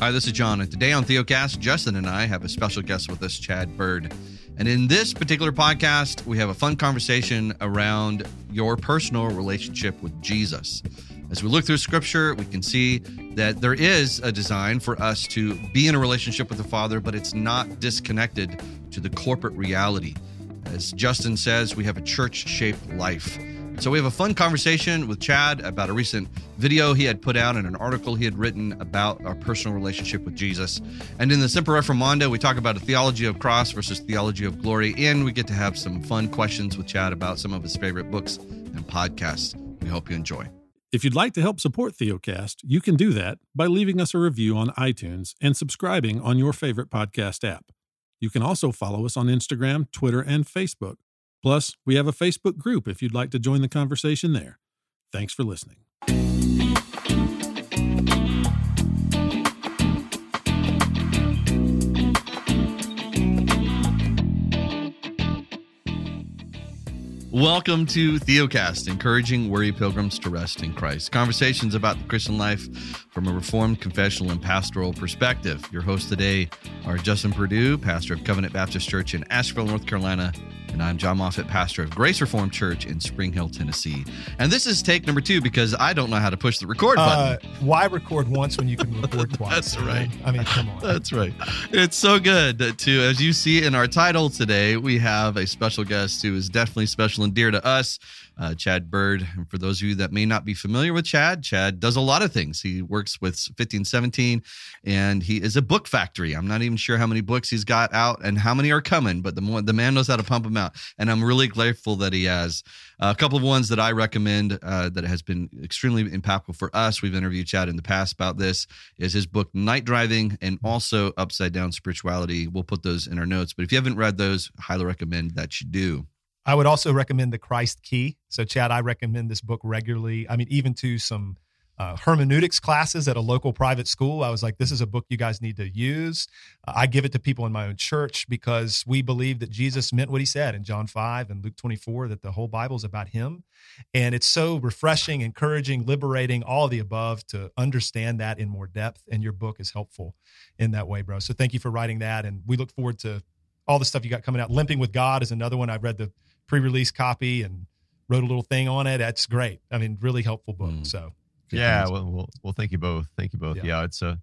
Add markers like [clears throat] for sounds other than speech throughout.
Hi, this is John, and today on Theocast, Justin and I have a special guest with us, Chad Bird. And in this particular podcast, we have a fun conversation around your personal relationship with Jesus. As we look through scripture, we can see that there is a design for us to be in a relationship with the Father, but it's not disconnected to the corporate reality. As Justin says, we have a church shaped life. So we have a fun conversation with Chad about a recent video he had put out and an article he had written about our personal relationship with Jesus. And in the Semper Reformanda, we talk about a theology of cross versus theology of glory, and we get to have some fun questions with Chad about some of his favorite books and podcasts. We hope you enjoy. If you'd like to help support Theocast, you can do that by leaving us a review on iTunes and subscribing on your favorite podcast app. You can also follow us on Instagram, Twitter, and Facebook. Plus, we have a Facebook group if you'd like to join the conversation there. Thanks for listening. Welcome to Theocast, encouraging weary pilgrims to rest in Christ. Conversations about the Christian life from a reformed, confessional, and pastoral perspective. Your hosts today are Justin Perdue, pastor of Covenant Baptist Church in Asheville, North Carolina, and I'm John Moffitt, pastor of Grace Reformed Church in Spring Hill, Tennessee. And this is take number two because I don't know how to push the record button. Uh, why record once when you can record [laughs] twice? That's right. I mean, come on. That's right. It's so good to, as you see in our title today, we have a special guest who is definitely special and dear to us uh, Chad Bird. And for those of you that may not be familiar with Chad, Chad does a lot of things. He works with 1517 and he is a book factory. I'm not even sure how many books he's got out and how many are coming, but the, more, the man knows how to pump them out. And I'm really grateful that he has. Uh, a couple of ones that I recommend uh, that has been extremely impactful for us. We've interviewed Chad in the past about this. Is his book Night Driving and also Upside Down Spirituality. We'll put those in our notes. But if you haven't read those, highly recommend that you do. I would also recommend the Christ Key. So, Chad, I recommend this book regularly. I mean, even to some uh, hermeneutics classes at a local private school. I was like, this is a book you guys need to use. Uh, I give it to people in my own church because we believe that Jesus meant what he said in John 5 and Luke 24, that the whole Bible is about him. And it's so refreshing, encouraging, liberating, all the above to understand that in more depth. And your book is helpful in that way, bro. So thank you for writing that. And we look forward to all the stuff you got coming out. Limping with God is another one. I've read the pre-release copy and wrote a little thing on it. That's great. I mean, really helpful book. Mm. So yeah, well, well, well, thank you both. Thank you both. Yeah, yeah it's a, uh,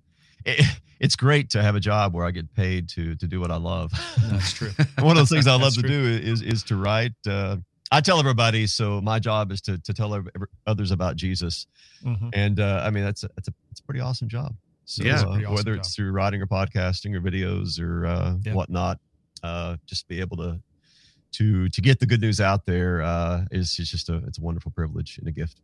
it, it's great to have a job where I get paid to to do what I love. [laughs] That's true. [laughs] One of the things I love to do is is to write. Uh, I tell everybody. So my job is to to tell others about Jesus, mm-hmm. and uh, I mean that's a, that's a it's a pretty awesome job. So, yeah, uh, awesome whether it's job. through writing or podcasting or videos or uh, yeah. whatnot, uh, just be able to to to get the good news out there uh, is is just a it's a wonderful privilege and a gift.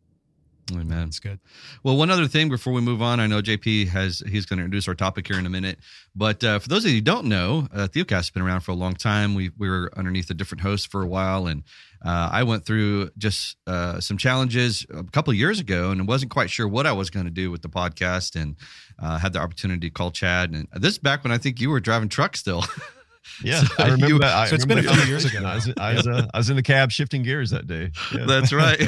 Amen. It's good. Well, one other thing before we move on, I know JP has he's going to introduce our topic here in a minute, but uh, for those of you who don't know, uh, Theocast has been around for a long time. We we were underneath a different host for a while, and uh, I went through just uh, some challenges a couple years ago, and wasn't quite sure what I was going to do with the podcast, and uh, had the opportunity to call Chad. And this is back when I think you were driving truck still. [laughs] [laughs] Yeah, so I remember. You, I so it's remember been a few years ago. [laughs] I was, I was, uh, I was in the cab shifting gears that day. [laughs] Yeah. That's right.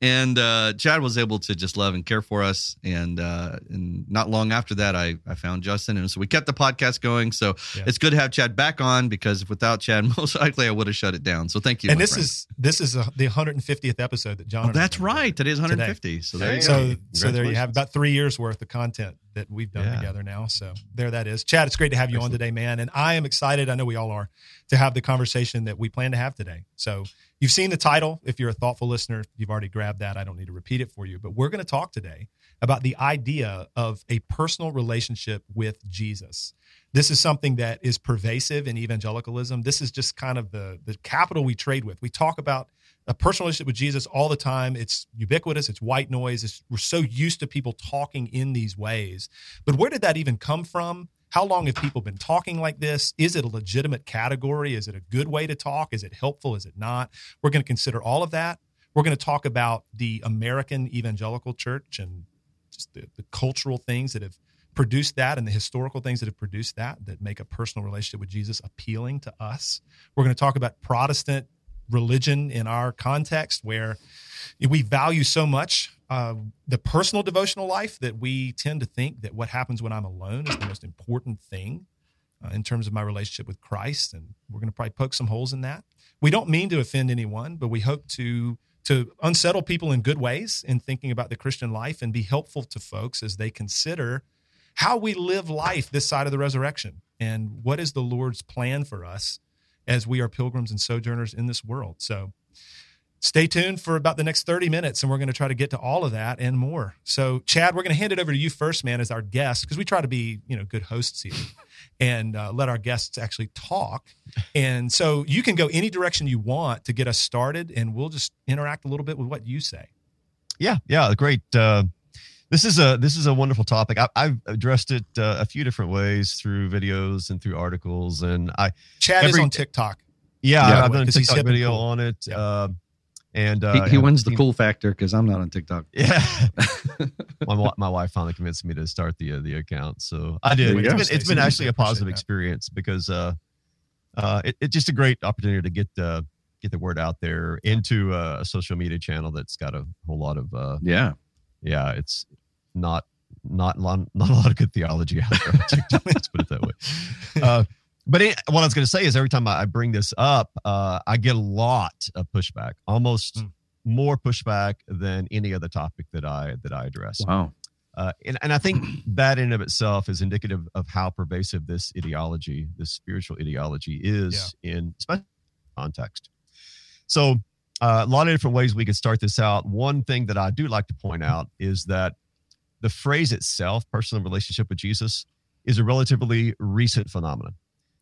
and uh, Chad was able to just love and care for us. And uh, and not long after that, I I found Justin, and so we kept the podcast going. So yeah. it's good to have Chad back on because without Chad, most likely I would have shut it down. So thank you. And this friend. is this is a, the 150th episode that John. Oh, that's right. Today is 150. Today. So there you so so there you have about three years worth of content that we've done yeah. together now. So there that is. Chad, it's great to have you Excellent. on today, man. And I am excited, I know we all are, to have the conversation that we plan to have today. So you've seen the title. If you're a thoughtful listener, you've already grabbed that. I don't need to repeat it for you. But we're going to talk today about the idea of a personal relationship with Jesus. This is something that is pervasive in evangelicalism. This is just kind of the the capital we trade with. We talk about a personal relationship with Jesus all the time. It's ubiquitous. It's white noise. It's, we're so used to people talking in these ways. But where did that even come from? How long have people been talking like this? Is it a legitimate category? Is it a good way to talk? Is it helpful? Is it not? We're going to consider all of that. We're going to talk about the American evangelical church and just the, the cultural things that have produced that and the historical things that have produced that that make a personal relationship with Jesus appealing to us. We're going to talk about Protestant religion in our context where we value so much uh, the personal devotional life that we tend to think that what happens when I'm alone is the most important thing uh, in terms of my relationship with Christ, and we're going to probably poke some holes in that. We don't mean to offend anyone, but we hope to to unsettle people in good ways in thinking about the Christian life and be helpful to folks as they consider how we live life this side of the resurrection and what is the Lord's plan for us as we are pilgrims and sojourners in this world. So stay tuned for about the next 30 minutes and we're going to try to get to all of that and more. So Chad, we're going to hand it over to you first, man, as our guest, because we try to be, you know, good hosts here [laughs] and uh, let our guests actually talk. And so you can go any direction you want to get us started and we'll just interact a little bit with what you say. Yeah. Yeah. Great. Uh, this is a this is a wonderful topic. I, have addressed it uh, a few different ways through videos and through articles, and I Chad every, is on TikTok. Yeah, yeah I've done a TikTok video cool. on it. Yeah. Uh, and uh, he, he wins the cool factor because I'm not on TikTok. [laughs] Yeah, [laughs] my, my wife finally convinced me to start the uh, the account, so I did. It's been, it's been actually a positive experience because uh, uh, it, it's just a great opportunity to get uh, get the word out there into a social media channel that's got a whole lot of uh, yeah, yeah. It's not not not a lot of good theology out there. Let's put it that way. [laughs] Uh, but it, what I was going to say is every time I bring this up, uh, I get a lot of pushback, almost mm. more pushback than any other topic that I that I address. Wow. Uh, and, and I think [clears throat] that in of itself is indicative of how pervasive this ideology, this spiritual ideology, is yeah. in special context. So, uh, a lot of different ways we could start this out. One thing that I do like to point out is that the phrase itself, personal relationship with Jesus, is a relatively recent phenomenon.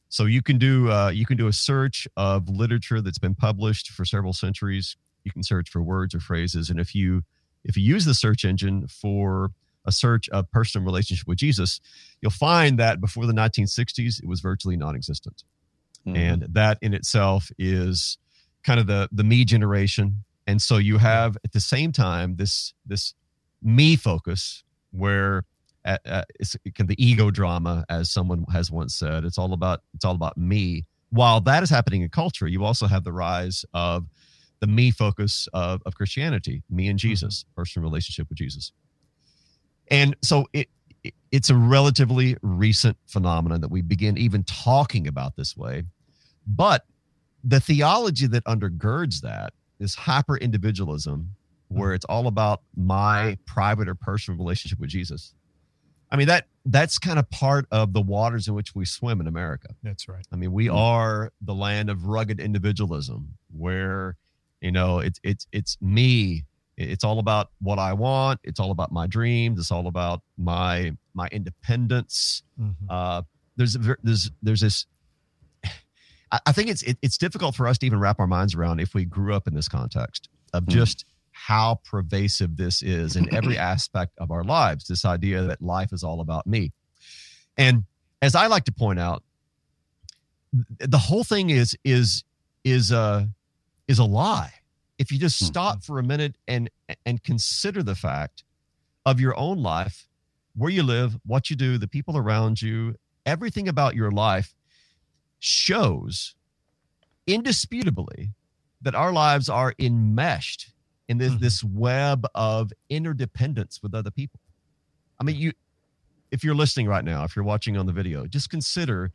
So you can do uh, you can do a search of literature that's been published for several centuries. You can search for words or phrases, and if you if you use the search engine for a search of personal relationship with Jesus, you'll find that before the 1960s it was virtually non-existent, mm. and that in itself is kind of the the me generation. And so you have at the same time this this me focus where at, it's the ego drama, as someone has once said. It's all about it's all about me. While that is happening in culture, you also have the rise of the me focus of, of Christianity, me and mm-hmm. Jesus, personal relationship with Jesus. And so it, it it's a relatively recent phenomenon that we begin even talking about this way. But the theology that undergirds that is hyper individualism, where it's all about my private or personal relationship with Jesus. I mean that that's kind of part of the waters in which we swim in America. That's right. I mean, we are the land of rugged individualism where you know it's it's it's me. It's all about what I want. It's all about my dreams. It's all about my my independence. Mm-hmm. Uh, there's there's there's this. [sighs] I think it's it, it's difficult for us to even wrap our minds around if we grew up in this context of mm-hmm. just how pervasive this is in every [clears throat] aspect of our lives this idea that life is all about me. And as i like to point out the whole thing is is is a is a lie. If you just stop mm-hmm. for a minute and and consider the fact of your own life where you live what you do the people around you everything about your life shows indisputably that our lives are enmeshed in this mm-hmm. this web of interdependence with other people. I mean, you if you're listening right now, if you're watching on the video, just consider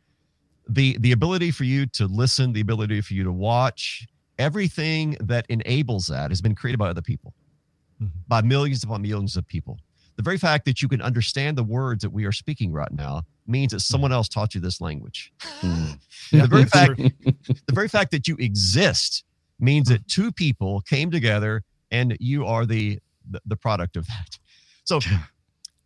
the the ability for you to listen, the ability for you to watch, everything that enables that has been created by other people, mm-hmm. by millions upon millions of people. The very fact that you can understand the words that we are speaking right now means that someone mm-hmm. else taught you this language. Mm. [laughs] the very fact [laughs] the very fact that you exist means that two people came together and you are the the, the product of that. So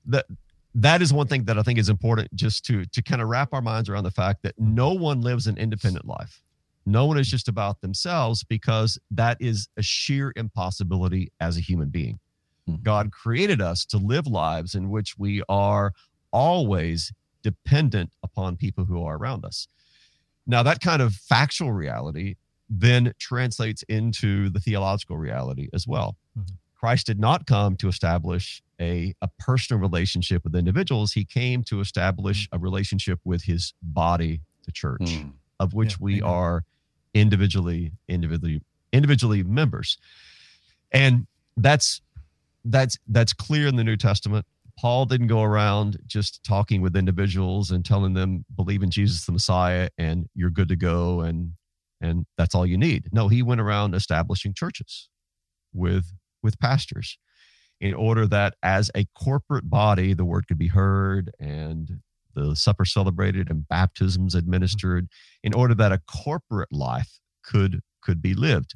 that that is one thing that I think is important just to to kind of wrap our minds around the fact that no one lives an independent life. No one is just about themselves because that is a sheer impossibility as a human being. Mm-hmm. God created us to live lives in which we are always dependent upon people who are around us. Now, that kind of factual reality then translates into the theological reality as well. Mm-hmm. Christ did not come to establish a, a personal relationship with individuals. He came to establish mm-hmm. a relationship with his body, the church, mm. of which yeah, we amen. are individually, individually, individually members. And that's that's that's clear in the New Testament. Paul didn't go around just talking with individuals and telling them believe in Jesus the Messiah and you're good to go and and that's all you need. No, he went around establishing churches with with pastors in order that as a corporate body the word could be heard and the supper celebrated and baptisms administered in order that a corporate life could could be lived.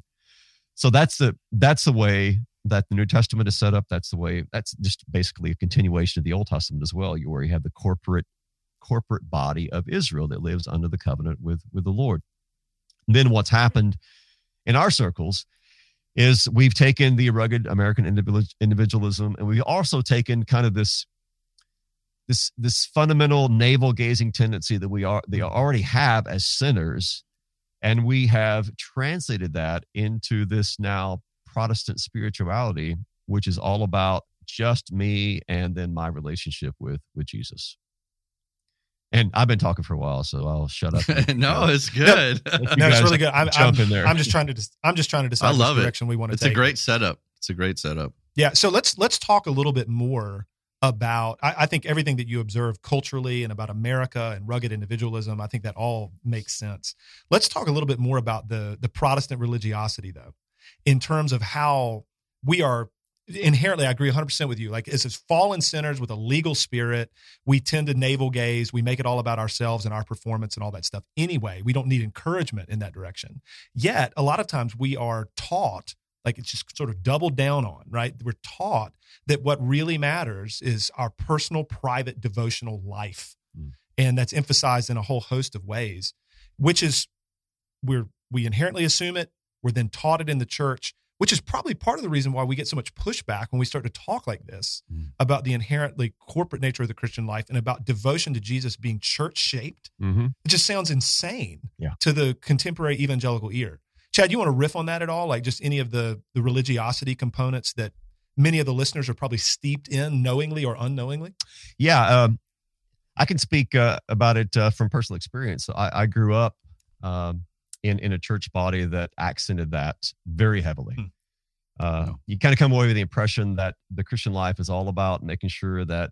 So that's the that's the way that the new testament is set up. That's the way that's just basically a continuation of the old testament as well where you have the corporate corporate body of israel that lives under the covenant with with the lord then what's happened in our circles is we've taken the rugged american individualism and we've also taken kind of this this this fundamental navel gazing tendency that we are they already have as sinners and we have translated that into this now protestant spirituality which is all about just me and then my relationship with with jesus and I've been talking for a while, so I'll shut up. [laughs] no, it's good. no, it's really good. I'm, I'm, I'm, just trying to. I'm just trying to decide. I love the direction it. we want to it's take. It's a great setup. It's a great setup. Yeah. So let's let's talk a little bit more about I, I, think everything that you observe culturally and about america and rugged individualism i think that all makes sense let's talk a little bit more about the the protestant religiosity though in terms of how we are inherently i agree 100% with you like as fallen sinners with a legal spirit we tend to navel gaze we make it all about ourselves and our performance and all that stuff anyway we don't need encouragement in that direction yet a lot of times we are taught like it's just sort of doubled down on, right? We're taught that what really matters is our personal, private, devotional life. Mm. And that's emphasized in a whole host of ways, which is we're we inherently assume it. We're then taught it in the church, which is probably part of the reason why we get so much pushback when we start to talk like this mm. about the inherently corporate nature of the Christian life and about devotion to Jesus being church shaped. Mm-hmm. It just sounds insane yeah. to the contemporary evangelical ear. Chad, you want to riff on that at all? Like just any of the the religiosity components that many of the listeners are probably steeped in, knowingly or unknowingly. Yeah, um, I can speak uh, about it uh, from personal experience. I, I grew up um, in in a church body that accented that very heavily. Hmm. Uh, no. You kind of come away with the impression that the Christian life is all about making sure that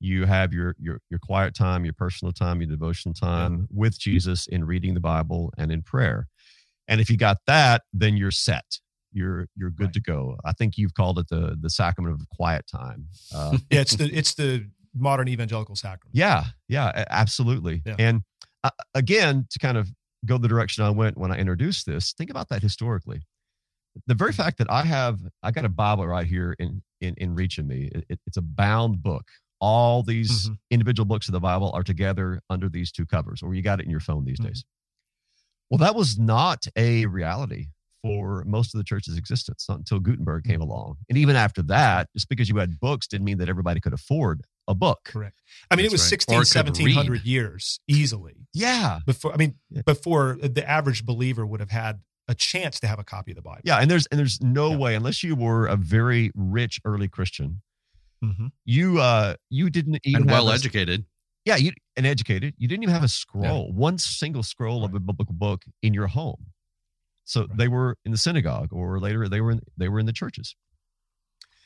you have your your your quiet time, your personal time, your devotional time yeah. with Jesus in reading the Bible and in prayer. And if you got that, then you're set. You're you're good right. to go. I think you've called it the the sacrament of quiet time. Uh, [laughs] yeah, it's the it's the modern evangelical sacrament. Yeah, yeah, absolutely. Yeah. And uh, again, to kind of go the direction I went when I introduced this, think about that historically. The very fact that I have I got a Bible right here in in, in reach of me. It, it's a bound book. All these mm-hmm. individual books of the Bible are together under these two covers, or you got it in your phone these mm-hmm. days. Well, that was not a reality for most of the church's existence until Gutenberg came along. And even after that, just because you had books didn't mean that everybody could afford a book. Correct. I mean, That's it was right. 16, 1700 years easily. Yeah. Before, I mean, yeah. before the average believer would have had a chance to have a copy of the Bible. Yeah. And there's, and there's no yeah. way, unless you were a very rich early Christian, mm-hmm. you, uh, you didn't even and well educated yeah, you and educated. You didn't even have a scroll, yeah. one single scroll right. of a biblical book in your home. So right. they were in the synagogue, or later they were in, they were in the churches.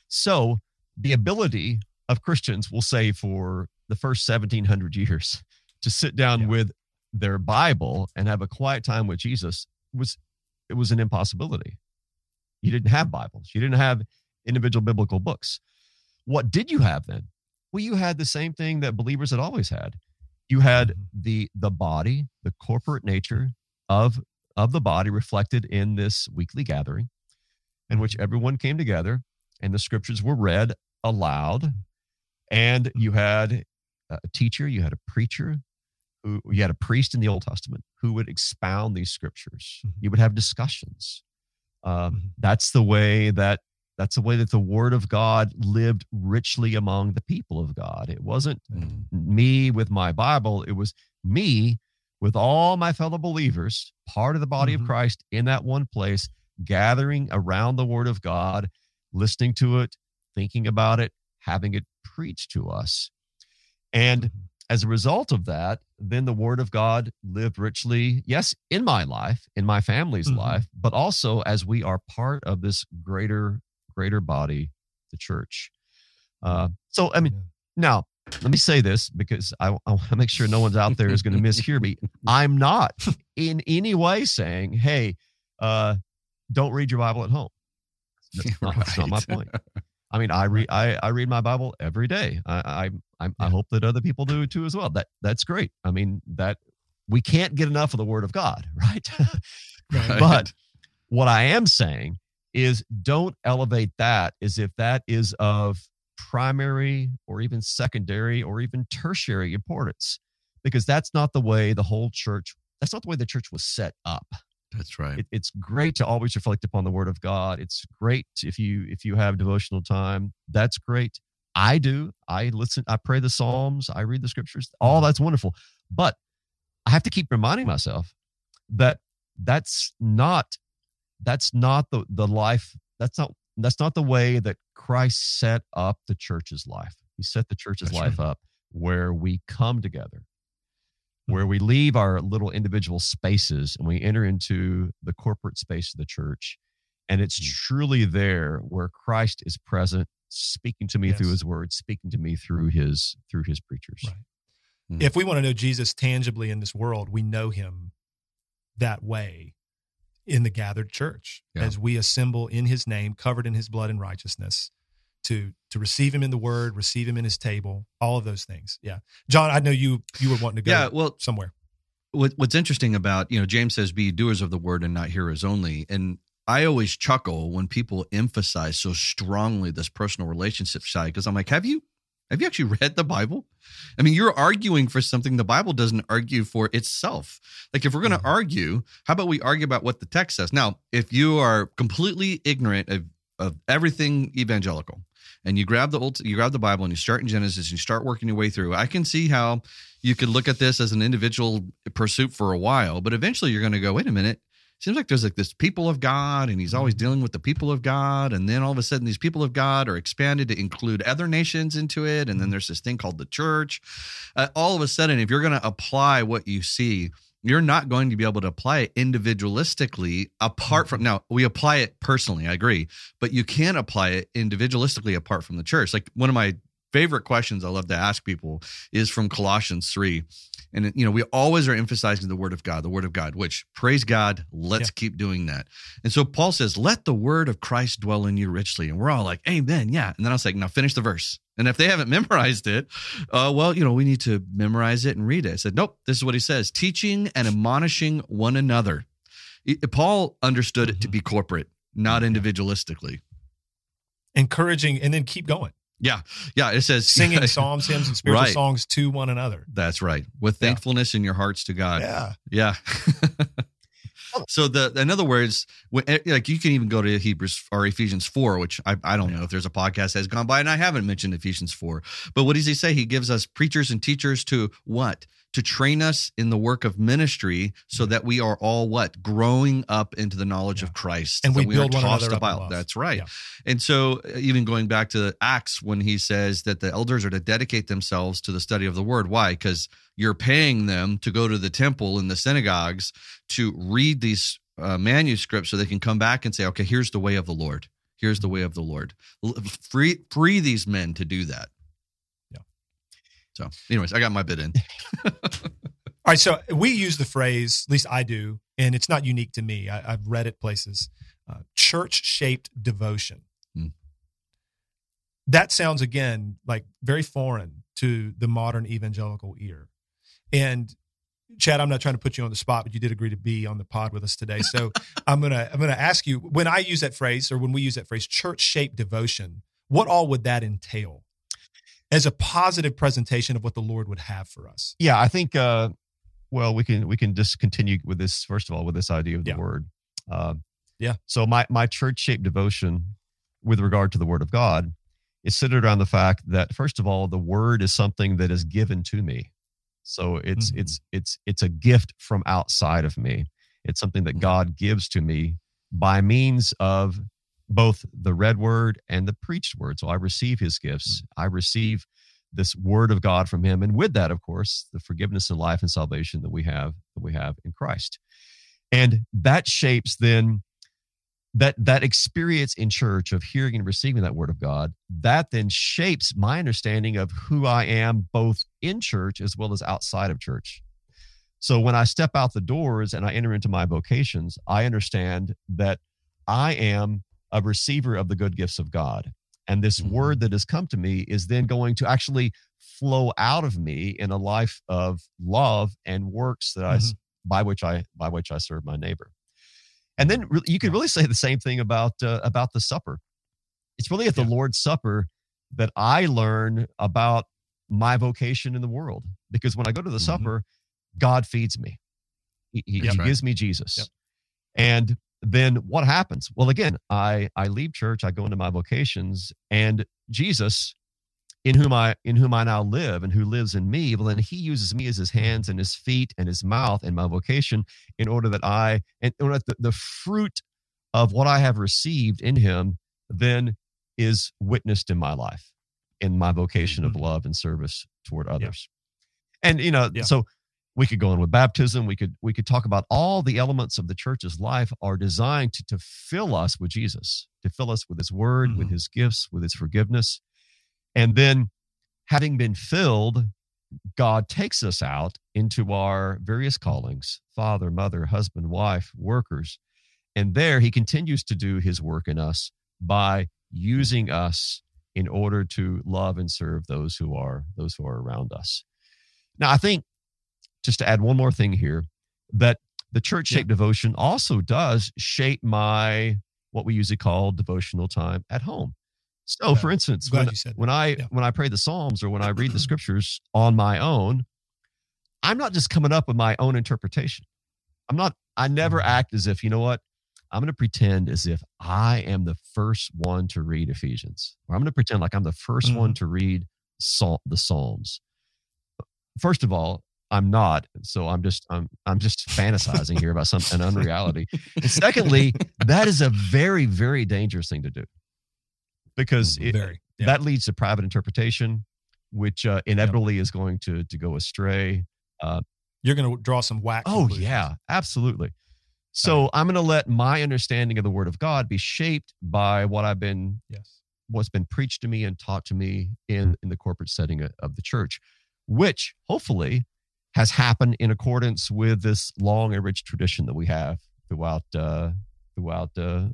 So the ability of Christians, will say, for the first seventeen hundred years, [laughs] to sit down yeah. with their Bible and have a quiet time with Jesus was it was an impossibility. You didn't have Bibles. You didn't have individual biblical books. What did you have then? Well, you had the same thing that believers had always had. You had mm-hmm. the the body, the corporate nature of of the body reflected in this weekly gathering in which mm-hmm. everyone came together and the scriptures were read aloud and you had a teacher you had a preacher who you had a priest in the old testament who would expound these scriptures mm-hmm. you would have discussions um, that's the way that that's the way that the word of God lived richly among the people of God. It wasn't mm. me with my Bible, it was me with all my fellow believers, part of the body mm-hmm. of Christ in that one place, gathering around the word of God, listening to it, thinking about it, having it preached to us. And as a result of that, then the word of God lived richly, yes, in my life, in my family's mm-hmm. life, but also as we are part of this greater greater body, the church. Uh, so, I mean, now let me say this because I, I want to make sure no one's out there is going to mishear me. I'm not in any way saying, hey, uh, don't read your Bible at home. That's not, right. [laughs] that's not my point. I mean, I read I, I read my Bible every day. I I, I hope that other people do too as well. That that's great. I mean that we can't get enough of the Word of God, [laughs] right? [laughs] right. But what I am saying is, don't elevate that as if that is of primary or even secondary or even tertiary importance, because that's not the way the whole church. That's not the way the church was set up. That's right. It, it's great to always reflect upon the Word of God. It's great if you if you have devotional time. That's great. I do. I listen. I pray the Psalms. I read the Scriptures. All that's wonderful. But I have to keep reminding myself that that's not that's not the the life. That's not that's not the way that Christ set up the church's life. He set the church's that's life right. up where we come together where we leave our little individual spaces and we enter into the corporate space of the church. And it's mm. truly there where Christ is present, speaking to me yes. through his word, speaking to me through his through his preachers. Right. Mm. If we want to know Jesus tangibly in this world, we know him that way in the gathered church yeah. as we assemble in his name, covered in his blood and righteousness to to receive him in the word, receive him in his table, all of those things. Yeah. John, I know you you were wanting to go yeah, well, somewhere. What, what's interesting about, you know, James says be doers of the word and not hearers only. And I always chuckle when people emphasize so strongly this personal relationship side because I'm like, have you have you actually read the Bible? I mean, you're arguing for something the Bible doesn't argue for itself. Like, if we're going to mm-hmm. argue, how about we argue about what the text says? Now, if you are completely ignorant of, of everything evangelical, and you grab the old you grab the bible and you start in genesis and you start working your way through. I can see how you could look at this as an individual pursuit for a while but eventually you're going to go wait a minute. Seems like there's like this people of god and he's always mm-hmm. dealing with the people of god. And then all of a sudden these people of god are expanded to include other nations into it. And then mm-hmm. there's this thing called the church. Uh, all of a sudden if you're going to apply what you see you're not going to be able to apply it individualistically apart from mm-hmm. now we apply it personally i agree but you can apply it individualistically apart from the church. Like one of my favorite questions i love to ask people is from colossians 3 and you know we always are emphasizing the word of god the word of god which praise god let's yeah. keep doing that and so paul says let the word of christ dwell in you richly and we're all like amen yeah and then i was like now finish the verse and if they haven't [laughs] memorized it, uh, well, you know, we need to memorize it and read it. I said, nope, this is what he says teaching and admonishing one another. Paul understood it to be corporate, not individualistically. Encouraging and then keep going. Yeah. Yeah. It says [laughs] singing psalms, hymns, and spiritual right. songs to one another. That's right. With thankfulness yeah. in your hearts to God. Yeah. Yeah. [laughs] So the in other words, eh, like you can even go to Hebrews or Ephesians four, which I, I don't yeah. know if there's a podcast that has gone by, and I haven't mentioned Ephesians four. But what does he say? He gives us preachers and teachers to what? To train us in the work of ministry, so that we are all what growing up into the knowledge yeah. of Christ, and we, we build one another up. That's right. Yeah. And so, uh, even going back to Acts, when he says that the elders are to dedicate themselves to the study of the Word, why? Because you're paying them to go to the temple and the synagogues to read these uh, manuscripts so they can come back and say, okay, here's the way of the Lord. Here's the way of the Lord. Free, free these men to do that. So, anyways, I got my bit in. [laughs] All right. So we use the phrase, at least I do, and it's not unique to me. I, have read it places uh, church shaped devotion. Hmm. That sounds, again, like very foreign to the modern evangelical ear. And Chad, I'm not trying to put you on the spot, but you did agree to be on the pod with us today. So [laughs] I'm gonna I'm gonna ask you when I use that phrase or when we use that phrase, church shaped devotion, what all would that entail as a positive presentation of what the Lord would have for us? Yeah, I think uh well we can we can just continue with this first of all with this idea of the yeah. word. Uh, yeah. So my my church shaped devotion with regard to the word of God is centered around the fact that first of all the word is something that is given to me so it's mm-hmm. it's it's it's a gift from outside of me. It's something that mm-hmm. God gives to me by means of both the read word and the preached word. So I receive his gifts. Mm-hmm. I receive this word of God from him. And with that, of course, the forgiveness and life and salvation that we have that we have in Christ. And that shapes then that that experience in church of hearing and receiving that word of God, that then shapes my understanding of who I am both in church as well as outside of church. So when I step out the doors and I enter into my vocations, I understand that I am a receiver of the good gifts of God. And this mm-hmm. word that has come to me is then going to actually flow out of me in a life of love and works that mm-hmm. I by which I by which I serve my neighbor. And then you could really say the same thing about uh, about the supper. It's really at the yeah. Lord's Supper that I learn about my vocation in the world. Because when I go to the mm-hmm. supper, God feeds me. He, he, he right. gives me Jesus. Yep. And then what happens? Well, again, I I leave church, I go into my vocations, and Jesus in whom I in whom I now live and who lives in me, well then he uses me as his hands and his feet and his mouth and my vocation in order that I and the, the fruit of what I have received in him then is witnessed in my life, in my vocation mm-hmm. of love and service toward others. Yeah. And you know, yeah. so we could go on with baptism we could we could talk about all the elements of the church's life are designed to, to fill us with jesus to fill us with his word mm-hmm. with his gifts with his forgiveness and then, having been filled, God takes us out into our various callings father, mother, husband, wife, workers. And there he continues to do his work in us by using us in order to love and serve those who are those who are around us. Now, I think just to add one more thing here, that the church shaped yeah. devotion also does shape my what we usually call devotional time at home. So, yeah. for instance, when, when I yeah. when I pray the Psalms or when I read the [clears throat] scriptures on my own, I'm not just coming up with my own interpretation. I'm not. I never mm-hmm. act as if you know what. I'm going to pretend as if I am the first one to read Ephesians, or I'm going to pretend like I'm the 1st mm-hmm. one to read Psalm, the Psalms. First of all, I'm not. So I'm just I'm I'm just fantasizing here about some an unreality. And secondly, [laughs] that is a very very dangerous thing to do because it, Very, yeah. that leads to private interpretation, which uh, inevitably yep. is going to to go astray. Uh, You're going to draw some whack. Oh yeah, absolutely. So right. I'm going to let my understanding of the Word of God be shaped by what I've been, yes, what's been preached to me and taught to me in in the corporate setting of the church, which hopefully has happened in accordance with this long and rich tradition that we have throughout uh, throughout uh,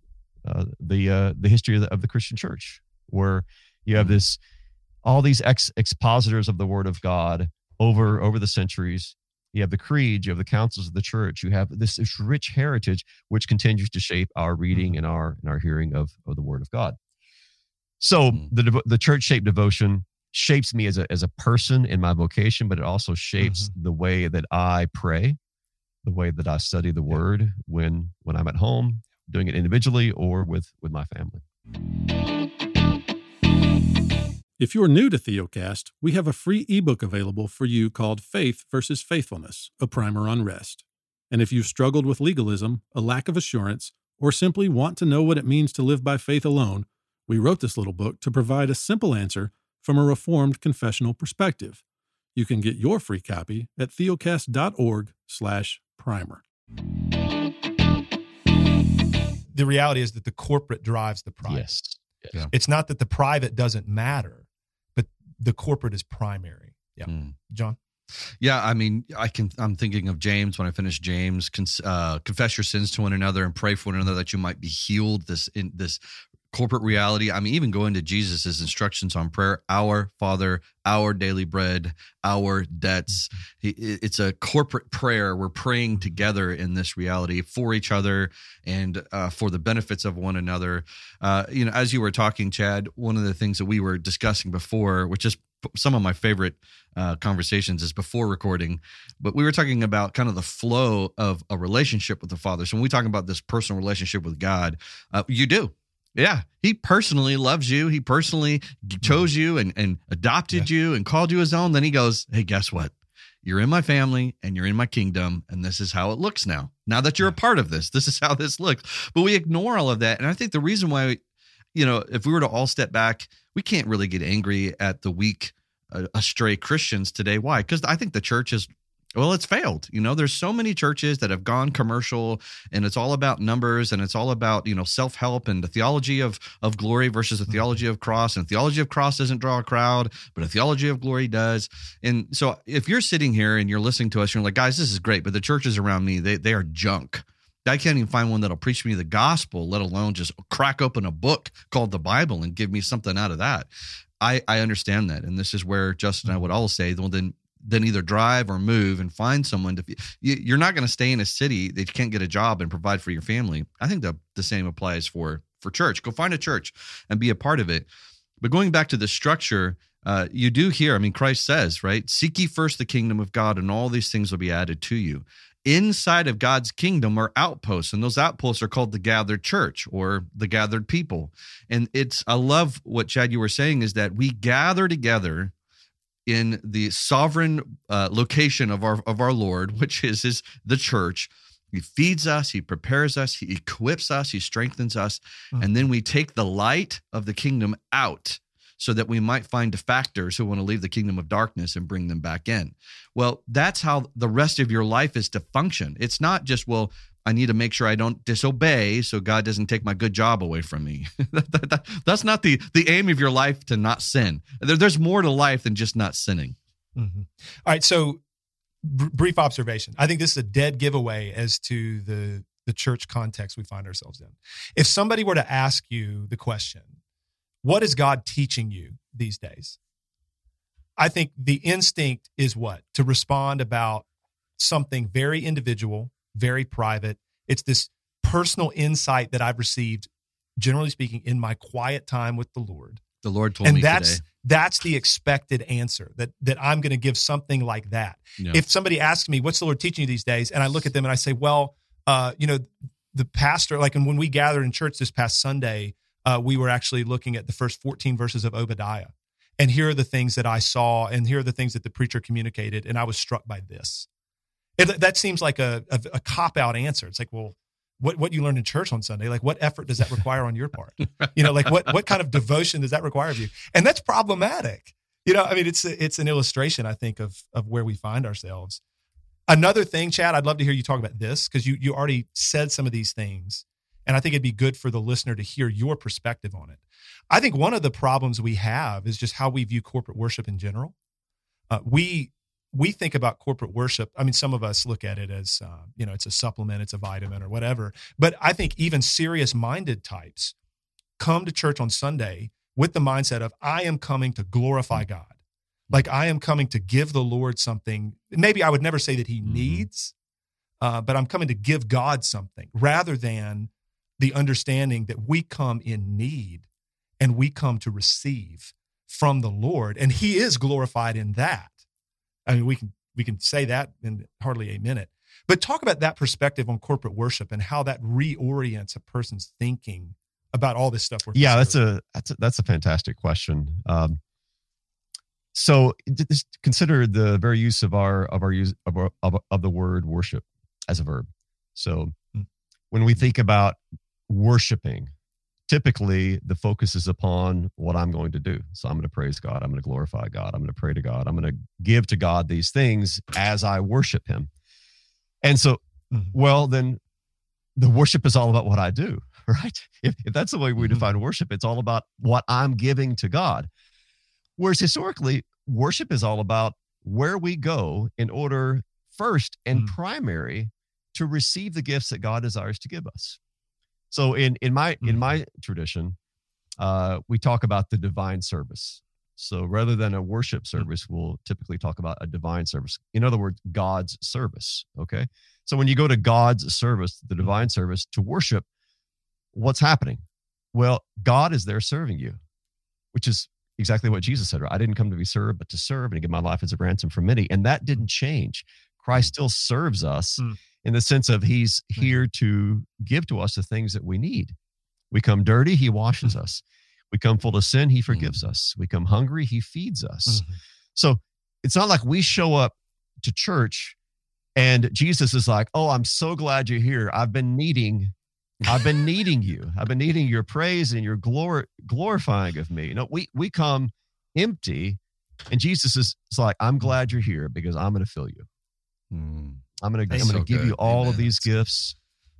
uh, the uh, the history of the, of the, Christian Church, where you have mm-hmm. this all these ex- expositors of the Word of God over over the centuries. You have the creed, you have the councils of the church, you have this, this rich heritage which continues to shape our reading mm-hmm. and our and our hearing of, of the Word of God. So mm-hmm. the the church shaped devotion shapes me as a as a person in my vocation, but it also shapes mm-hmm. the way that I pray, the way that I study the Word when when I'm at home, doing it individually or with with my family. If you're new to Theocast, we have a free ebook available for you called Faith versus Faithfulness: A Primer on Rest. And if you've struggled with legalism, a lack of assurance, or simply want to know what it means to live by faith alone, we wrote this little book to provide a simple answer from a reformed confessional perspective. You can get your free copy at theocast.org/primer the reality is that the corporate drives the private. Yes. yes. It's not that the private doesn't matter, but the corporate is primary. Yeah. Mm. John? Yeah, I mean, I can. I'm thinking of James when I finish James. Uh, confess your sins to one another and pray for one another that you might be healed. This in this corporate reality. I mean, even going to Jesus's instructions on prayer, our Father, our daily bread, our debts. It's a corporate prayer. We're praying together in this reality for each other and uh, for the benefits of one another. Uh, you know, as you were talking, Chad, one of the things that we were discussing before, which is some of my favorite uh, conversations is before recording, but we were talking about kind of the flow of a relationship with the Father. So when we talk about this personal relationship with God, uh, you do yeah, he personally loves you. He personally chose you and, and adopted yeah. you and called you his own. Then he goes, Hey, guess what? You're in my family and you're in my kingdom. And this is how it looks now. Now that you're yeah. a part of this, this is how this looks. But we ignore all of that. And I think the reason why, we, you know, if we were to all step back, we can't really get angry at the weak, uh, astray Christians today. Why? Because I think the church is well it's failed you know there's so many churches that have gone commercial and it's all about numbers and it's all about you know self-help and the theology of of glory versus the mm-hmm. theology of cross and theology of cross doesn't draw a crowd but a theology of glory does and so if you're sitting here and you're listening to us you're like guys this is great but the churches around me they, they are junk I can't even find one that'll preach me the gospel, let alone just crack open a book called the Bible and give me something out of that. I, I understand that. And this is where Justin and I would all say, well, then then either drive or move and find someone to you're not going to stay in a city that you can't get a job and provide for your family. I think the, the same applies for for church. Go find a church and be a part of it. But going back to the structure uh, you do hear i mean christ says right seek ye first the kingdom of god and all these things will be added to you. Inside of God's kingdom are outposts, and those outposts are called the gathered church or the gathered people. And it's, I love what Chad, you were saying is that we gather together in the sovereign uh, location of our of our Lord, [laughs] which is is the church. He feeds us, he prepares us, he equips us, he strengthens us, mm-hmm. and then we take the light of the kingdom out so that we might find defactors who want to leave the kingdom of darkness and bring them back in. Well, that's how the rest of your life is to function. It's not just, well, I need to make sure I don't disobey so God doesn't take my good job away from me. [laughs] that's not the, the aim of your life to not sin. There, there's more to life than just not sinning. Mm-hmm. All right. So, br- brief observation. I think this is a dead giveaway as to the, the church context we find ourselves in. If somebody were to ask you the question, what is God teaching you these days? I think the instinct is what? To respond about something very individual, very private. It's this personal insight that I've received, generally speaking, in my quiet time with the Lord. The Lord told and me that's today. that's the expected answer that that I'm going to give something like that. Yeah. If somebody asks me, "What's the Lord teaching you these days?" and I look at them and I say, "Well, uh, you know, the pastor, like, and when we gathered in church this past Sunday, uh, we were actually looking at the first 14 verses of Obadiah. And here are the things that I saw, and here are the things that the preacher communicated, and I was struck by this. It, that seems like a, a, a cop out answer. It's like, well, what, what you learned in church on Sunday, like what effort does that require on your part? [laughs] You know, like what, what kind of devotion does that require of you? And that's problematic. You know, I mean, it's, it's an illustration, I think, of, of where we find ourselves. Another thing, Chad, I'd love to hear you talk about this because you, you already said some of these things. And I think it'd be good for the listener to hear your perspective on it. I think one of the problems we have is just how we view corporate worship in general. Uh, we we think about corporate worship. I mean, some of us look at it as uh, you know it's a supplement, it's a vitamin, or whatever. But I think even serious minded types come to church on Sunday with the mindset of I am coming to glorify God. Like I am coming to give the Lord something. Maybe I would never say that He mm-hmm. needs, uh, but I'm coming to give God something rather than the understanding that we come in need and we come to receive from the Lord, and He is glorified in that. I mean, we can we can say that in hardly a minute. But talk about that perspective on corporate worship and how that reorients a person's thinking about all this stuff. yeah, that's a that's a, that's a fantastic question. Um, so consider the very use of our of our use of, our, of, of the word worship as a verb. So hmm. when we think about worshiping typically the focus is upon what I'm going to do. So I'm going to praise God. I'm going to glorify God. I'm going to pray to God. I'm going to give to God these things as I worship Him. And so, mm-hmm. well, then the worship is all about what I do, [laughs] right? If, if that's the way we mm-hmm. define worship, it's all about what I'm giving to God. Whereas historically, worship is all about where we go in order, first and mm-hmm. primary, to receive the gifts that God desires to give us. So in in my in mm-hmm. my tradition, uh, we talk about the divine service. So rather than a worship mm-hmm. service, we'll typically talk about a divine service. In other words, God's service. Okay. So when you go to God's service, the mm-hmm. divine service to worship, what's happening? Well, God is there serving you, which is exactly what Jesus said. I didn't come to be served, but to serve and to give my life as a ransom for many. And that didn't change. Christ still serves us in the sense of he's here to give to us the things that we need. We come dirty, he washes [laughs] us. We come full of sin, he forgives hmm. us. We come hungry, he feeds us. Mm-hmm. So it's not like we show up to church and Jesus is like, "Oh, I'm so glad you're here. I've been needing I've been needing you. I've been needing your praise and your glor- glorifying of me." You know, we we come empty and Jesus is like, "I'm glad you're here because I'm going to fill you." Mm. I'm going to I'm going to give good. you all Amen. of these gifts.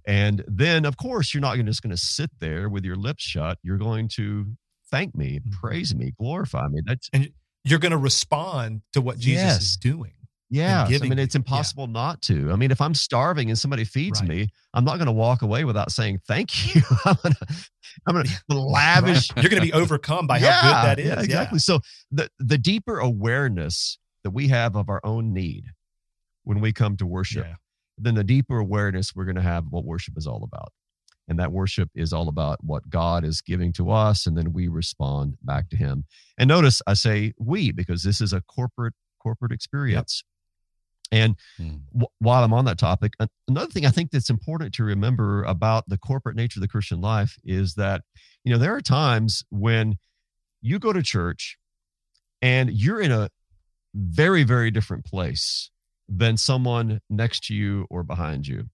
And then, of course, you're not just going to sit there with your lips shut. You're going to thank me, mm-hmm. praise me, glorify me. That's and you're going to respond to what Jesus yes. is doing. Yeah, I mean, it's impossible yeah. not to. I mean, if I'm starving and somebody feeds right. me, I'm not going to walk away without saying thank you. [laughs] I'm going to, I'm going [laughs] to lavish. You're going to be overcome by yeah, how good that is. Yeah, exactly. So the the deeper awareness that we have of our own need when we come to worship, then the deeper awareness we're going to have what worship is all about. And that worship is all about what God is giving to us, and then we respond back to Him. And notice I say we because this is a corporate corporate experience. Yep. And hmm. while I'm on that topic, another thing I think that's important to remember about the corporate nature of the Christian life is that, you know, there are times when you go to church and you're in a very, very different place than someone next to you or behind you.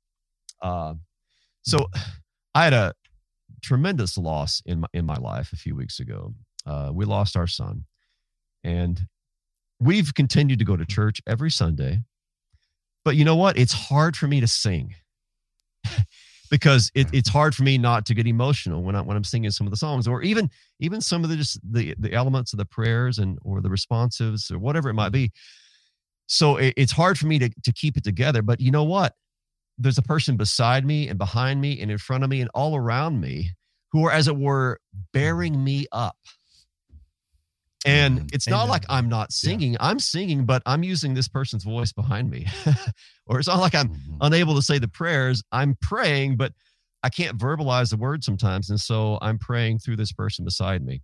Uh, so. I had a tremendous loss in my, in my life a few weeks ago. Uh, we lost our son, and we've continued to go to church every Sunday. But you know what? It's hard for me to sing [laughs] because it, it's hard for me not to get emotional when I when I'm singing some of the songs, or even even some of the just the the elements of the prayers and or the responsives or whatever it might be. So it, it's hard for me to to keep it together. But you know what? There's a person beside me and behind me and in front of me and all around me who are, as it were, bearing me up and mm, it's Amen. not like I'm not singing. Yeah. I'm singing, but I'm using this person's voice behind me. [laughs] or it's not like I'm mm-hmm. unable to say the prayers. I'm praying, but I can't verbalize the word sometimes. And so I'm praying through this person beside me.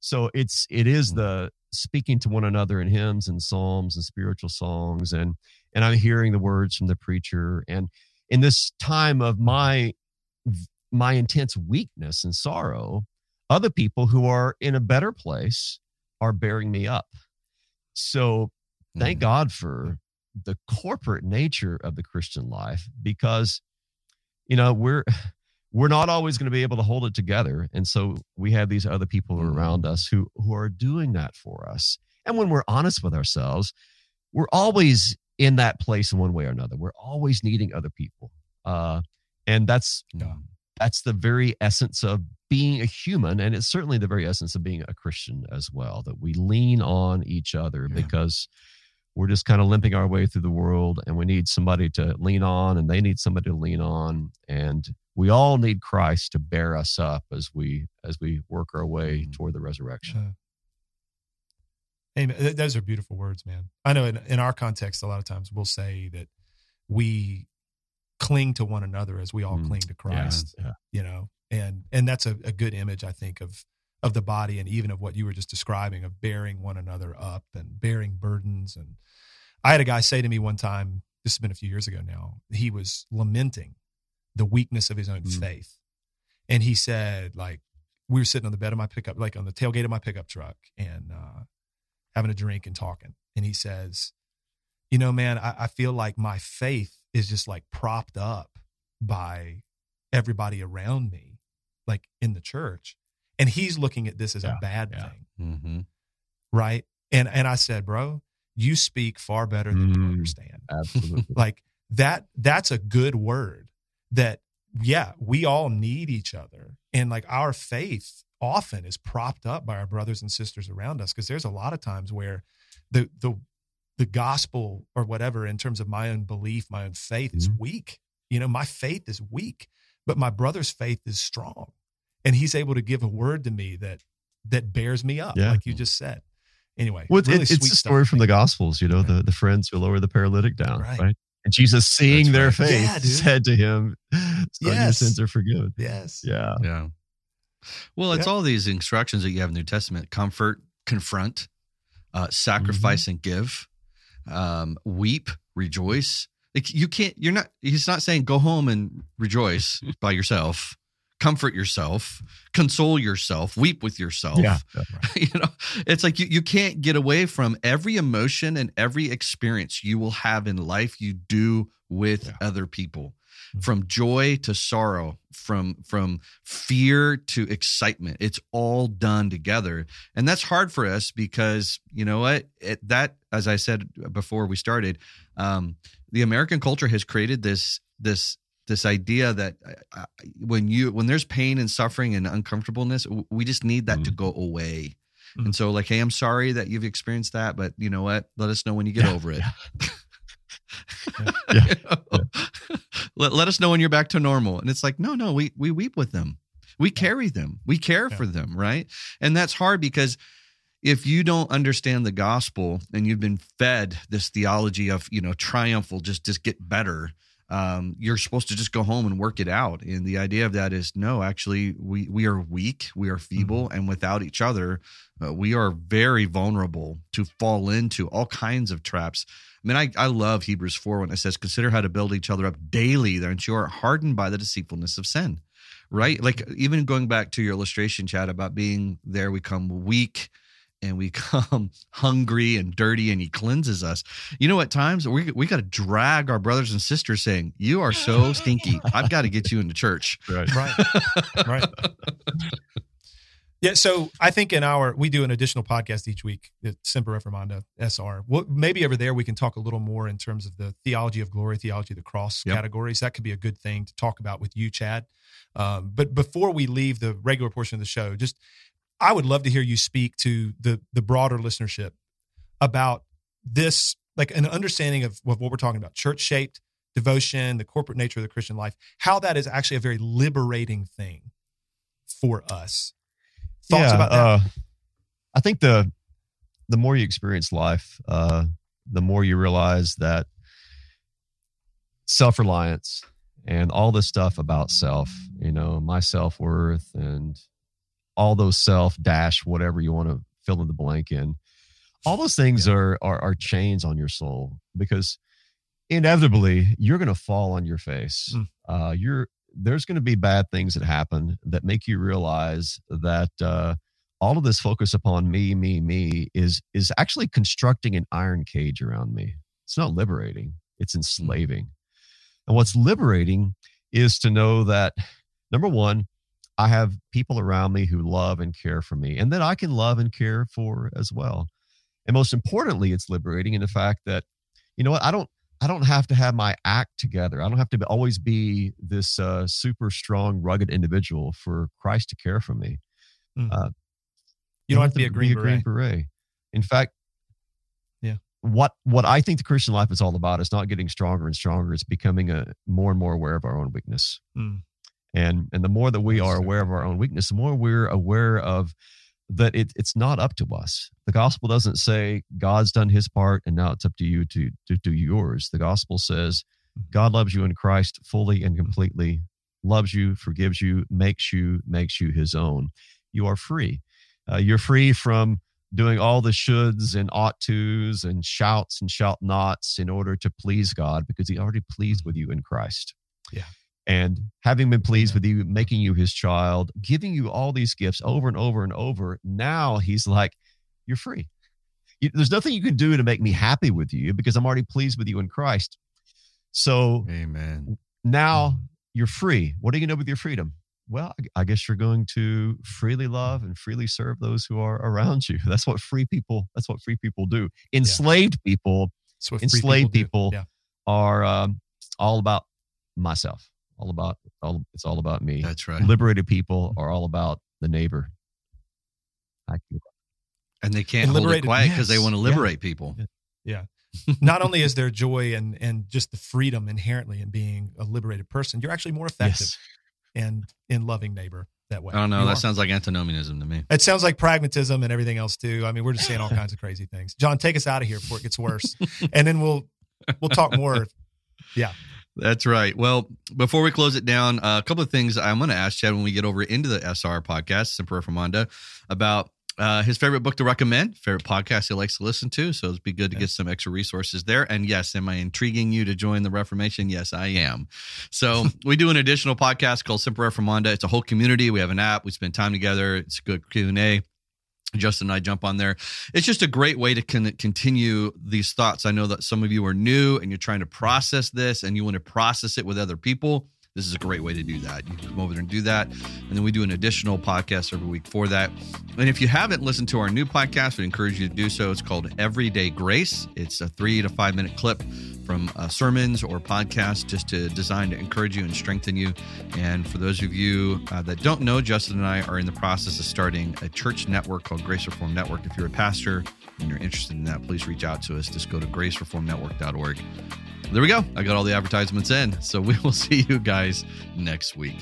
So it's it is mm-hmm. the speaking to one another in hymns and psalms and spiritual songs and and I'm hearing the words from the preacher. And in this time of my my intense weakness and sorrow, other people who are in a better place are bearing me up. So thank mm God for the corporate nature of the Christian life because you know we're [laughs] we're not always going to be able to hold it together and so we have these other people mm around us who who are doing that for us and when we're honest with ourselves we're always in that place in one way or another. We're always needing other people uh and that's mm that's the very essence of being a human and it's certainly the very essence of being a christian as well that we lean on each other yeah. because we're just kind of limping our way through the world and we need somebody to lean on and they need somebody to lean on and we all need christ to bear us up as we as we work our way mm-hmm. toward the resurrection Amen. Those are beautiful words, man. I know in, in our context, a lot of times we'll say that we cling to one another as we all mm, cling to Christ. Yeah, yeah. You know, and and that's a, a good image, I think, of of the body and even of what you were just describing of bearing one another up and bearing burdens. And I had a guy say to me one time, this has been a few years ago now, he was lamenting the weakness of his own mm. faith. And he said, like, we were sitting on the bed of my pickup, like on the tailgate of my pickup truck and uh, having a drink and talking. And he says, you know, man, I, I feel like my faith is just like propped up by everybody around me, like in the church. And he's looking at this as yeah, a bad yeah. thing. Mm-hmm. Right. And and I said, bro, you speak far better than mm, you understand. Absolutely. [laughs] like that, that's a good word that, yeah, we all need each other. And like our faith often is propped up by our brothers and sisters around us. Cause there's a lot of times where the, the, the gospel or whatever in terms of my own belief, my own faith mm-hmm. is weak. You know, my faith is weak, but my brother's faith is strong. And he's able to give a word to me that that bears me up, yeah. like you just said. Anyway, well, really it, it's a story from the Gospels, you know, the, the friends who lower the paralytic down, right? right? And Jesus, seeing That's their right. faith, yeah, said to him, yes. your sins are forgiven. Yes. Yeah. Yeah. Well, it's yeah. all these instructions that you have in the New Testament comfort, confront, uh, sacrifice, mm-hmm. and give um, weep, rejoice. Like you can't, you're not, he's not saying go home and rejoice by yourself, comfort yourself, console yourself, weep with yourself. Yeah. [laughs] Right. you know, it's like you, you can't get away from every emotion and every experience you will have in life you do with yeah. other people. Mm-hmm. from joy to sorrow from from fear to excitement it's all done together and that's hard for us because you know what it, that as i said before we started um, the American culture has created this this this idea that uh, when you when there's pain and suffering and uncomfortableness, we just need that mm. to go away. Mm. And so, like, hey, I'm sorry that you've experienced that, but you know what? Let us know when you get yeah, over it. Yeah. [laughs] yeah. you know? [laughs] let, let us know when you're back to normal. And it's like, no, no, we we weep with them. We carry them. We care for them, right? And that's hard because if you don't understand the gospel and you've been fed this theology of, you know, triumph will just just get better, um, you're supposed to just go home and work it out. And the idea of that is no, actually, we we are weak, we are feeble, mm-hmm. and without each other, uh, we are very vulnerable to fall into all kinds of traps. I mean, I, I love Hebrews 4 when it says, Consider how to build each other up daily, that you are hardened by the deceitfulness of sin. Right? Like, even going back to your illustration, Chad, about being there, we come weak and we [laughs] come hungry and dirty and he cleanses us. You know, at times we, we got to drag our brothers and sisters saying, You are so stinky. I've got to get you into church. [laughs] Right. Right. right. Yeah, so I think in our we do an additional podcast each week at Semper Reformanda SR. Well, maybe over there we can talk a little more in terms of the theology of glory, theology of the cross yep. categories. That could be a good thing to talk about with you, Chad. Um, but before we leave the regular portion of the show, just I would love to hear you speak to the the broader listenership about this, like an understanding of, of what we're talking about, church shaped devotion, the corporate nature of the Christian life, how that is actually a very liberating thing for us. Thoughts yeah, about that? Uh, I think the the more you experience life, uh, the more you realize that self reliance and all this stuff about self, you know, my self worth and all those self dash whatever you want to fill in the blank in all those things yeah. are, are are chains on your soul because inevitably you're going to fall on your face mm. uh, you're there's going to be bad things that happen that make you realize that uh, all of this focus upon me me me is is actually constructing an iron cage around me it's not liberating it's hmm. enslaving mm. and what's liberating is to know that number one I have people around me who love and care for me and that I can love and care for as well. And most importantly, it's liberating in the fact that, you know what, I don't I don't have to have my act together. I don't have to always be this uh, super strong, rugged individual for Christ to care for me. Mm. Uh, you don't have to be a green, be a green beret. beret. In fact, yeah, what what I think the Christian life is all about is not getting stronger and stronger. It's becoming a more and more aware of our own weakness. Mm and and the more that we are aware of our own weakness the more we're aware of that it, it's not up to us. The gospel doesn't say god's done his part and now it's up to you to, to do yours. The gospel says mm-hmm. god loves you in christ fully and completely loves you forgives you makes you makes you his own. You are free. Uh, you're free from doing all the shoulds and ought tos and shouts and shout nots in order to please god because he already pleased with you in christ. Yeah and having been pleased with you, making you his child, giving you all these gifts over and over and over. Now he's like, you're free. You, there's nothing you can do to make me happy with you because I'm already pleased with you in Christ. So, amen. Now mm-hmm. you're free. What are you going to do with your freedom? Well, I guess you're going to freely love and freely serve those who are around you. That's what free people. That's what free people do. Enslaved yeah. people, enslaved people, people yeah. are um, all about myself all about all it's all about me. That's right. Liberated people mm-hmm. are all about the neighbor. And they can't and hold it quiet because yes. they want to liberate yeah. people. Yeah not only is there joy and and just the freedom inherently in being a liberated person you're actually more effective yes. and in loving neighbor that way. I don't know you that are. sounds like antinomianism to me. It sounds like pragmatism and everything else too. I mean we're just saying all kinds of crazy things. John take us out of here before it gets worse. [laughs] And then we'll we'll talk more. Yeah that's right. Well, before we close it down, uh, a couple of things I'm going to ask Chad when we get over into the SR podcast, Semper Reformanda, about uh, his favorite book to recommend, favorite podcast he likes to listen to. So it'd be good to get some extra resources there. And yes, am I intriguing you to join the Reformation? Yes, I am. So [laughs] we do an additional podcast called Semper Reformanda. It's a whole community. We have an app. We spend time together. It's a good Q and A. Justin and I jump on there. It's just a great way to con- continue these thoughts. I know that some of you are new and you're trying to process this and you want to process it with other people. This is a great way to do that. You can come over there and do that. And then we do an additional podcast every week for that. And if you haven't listened to our new podcast, we encourage you to do so. It's called Everyday Grace. It's a three to five minute clip from uh, sermons or podcasts just to design to encourage you and strengthen you. And for those of you uh, that don't know, Justin and I are in the process of starting a church network called Grace Reform Network. If you're a pastor and you're interested in that, please reach out to us. Just go to gracereformnetwork.org. There we go. I got all the advertisements in. So we will [laughs] see you guys next week.